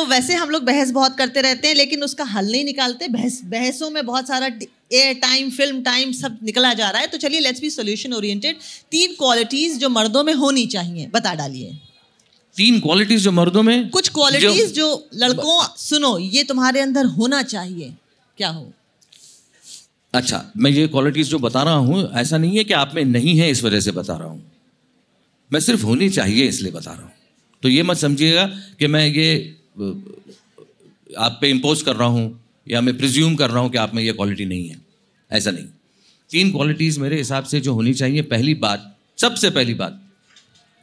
तो वैसे हम लोग बहस बहुत करते रहते हैं लेकिन उसका हल नहीं निकालते। बहस बहसों में बहुत सारा एयर टाइम फ़िल्म टाइम सब निकला जा रहा है। तो चलिए लेट्स बी सोल्यूशन ओरिएंटेड तीन क्वालिटीज जो मर्दों में होनी चाहिए बता डालिए। तीन क्वालिटीज जो मर्दों में? कुछ क्वालिटीज जो लड़कों सुनो ये तुम्हारे अंदर होना चाहिए। क्या हो? अच्छा मैं ये क्वालिटीज जो बता रहा हूँ ऐसा नहीं है कि आप में नहीं है इस वजह से बता रहा हूँ। मैं सिर्फ़ होनी चाहिए इसलिए बता रहा हूँ। तो ये मत समझिएगा कि मैं ये आप पे इम्पोज कर रहा हूँ या मैं प्रिज्यूम कर रहा हूँ कि आप में ये क्वालिटी नहीं है। ऐसा नहीं। तीन क्वालिटीज़ मेरे हिसाब से जो होनी चाहिए, पहली बात, सबसे पहली बात,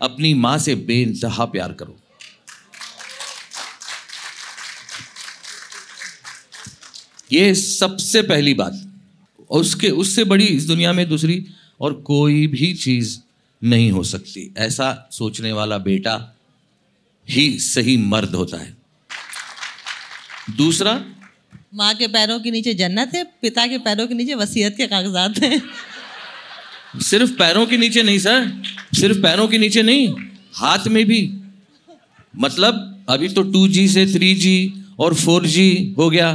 अपनी माँ से बेइंतहा प्यार करो। ये सबसे पहली बात। उसके, उससे बड़ी इस दुनिया में दूसरी, और कोई भी चीज़ नहीं हो सकती। ऐसा सोचने वाला बेटा ही सही मर्द होता है। दूसरा माँ के पैरों के नीचे जन्नत है पिता के पैरों के नीचे वसीयत के कागजात हैं। सिर्फ़ पैरों के नीचे नहीं सर सिर्फ़ पैरों के नीचे नहीं हाथ में भी। मतलब अभी तो टू जी से थ्री जी और फोर जी हो गया।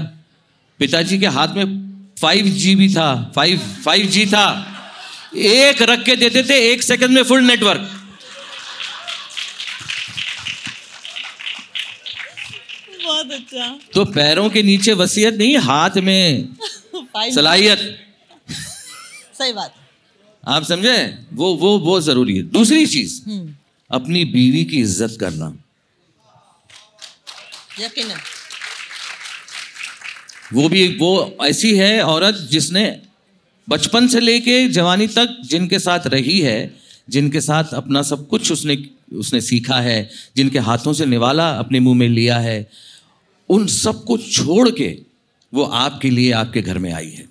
पिताजी के हाथ में फाइव जी भी था फाइव फाइव जी था। एक रख के देते थे एक सेकंड में फुल नेटवर्क। बहुत अच्छा। तो पैरों के नीचे वसीयत नहीं हाथ में सलाहियत। सही बात। आप समझे? वो वो बहुत ज़रूरी है। दूसरी चीज़ हम्म। अपनी बीवी की इज़्ज़त करना। यकीनन वो भी वो ऐसी है औरत जिसने बचपन से लेके जवानी तक जिनके साथ रही है जिनके साथ अपना सब कुछ उसने उसने सीखा है जिनके हाथों से निवाला अपने मुँह में लिया है उन सबको छोड़ के वो आपके लिए आपके घर में आई है।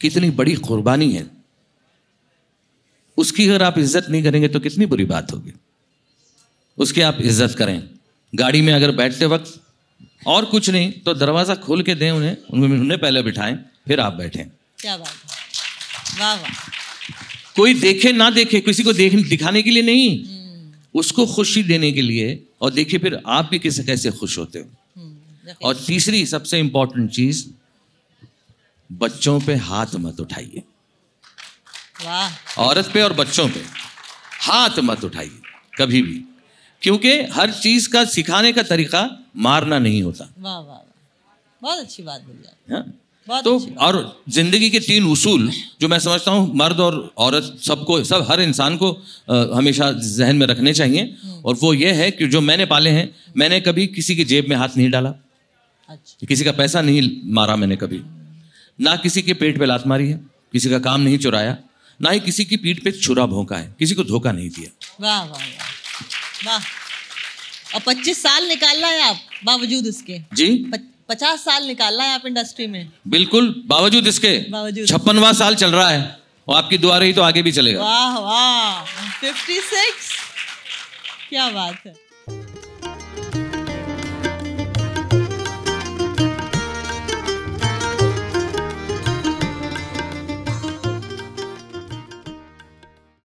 कितनी बड़ी कुर्बानी है। उसकी अगर आप इज़्ज़त नहीं करेंगे तो कितनी बुरी बात होगी। उसकी आप इज़्ज़त करें। गाड़ी में अगर बैठते वक्त और कुछ नहीं तो दरवाज़ा खोल के दें उन्हें उन्हें उन्हें पहले बिठाएँ फिर आप बैठें। क्या बात वाह वाह। कोई देखे ना देखे किसी को देख दिखाने के लिए नहीं। उसको खुशी देने के लिए और देखिए फिर आप भी किसे कैसे खुश होते हो। हम्म, और तीसरी सबसे इंपॉर्टेंट चीज़ बच्चों पे हाथ मत उठाइए। औरत पे और बच्चों पे हाथ मत उठाइए कभी भी। क्योंकि हर चीज़ का सिखाने का तरीका मारना नहीं होता। वाह वाह वाह। बहुत अच्छी बात बोली हाँ? तो और ज़िंदगी के तीन उसूल जो मैं समझता हूँ मर्द और औरत सबको सब हर इंसान को अ, हमेशा जहन में रखने चाहिए। हम्म। और वो ये है कि जो मैंने पाले हैं मैंने कभी किसी की जेब में हाथ नहीं डाला। अच्छा। किसी का पैसा नहीं मारा मैंने कभी। ना किसी के पेट पे लात मारी है किसी का काम नहीं चुराया ना ही किसी की पीठ पे छुरा भोंका है किसी को धोखा नहीं दिया। वाह वाह वाह। वाह। और पच्चीस साल निकालना है आप बावजूद उसके जी? पचास साल निकालना है आप इंडस्ट्री में। बिल्कुल बावजूद इसके। बावजूद। छप्पनवा साल चल रहा है और आपकी दुआ रही तो आगे भी चलेगा। वाह वाह। फिफ्टी सिक्स क्या बात है।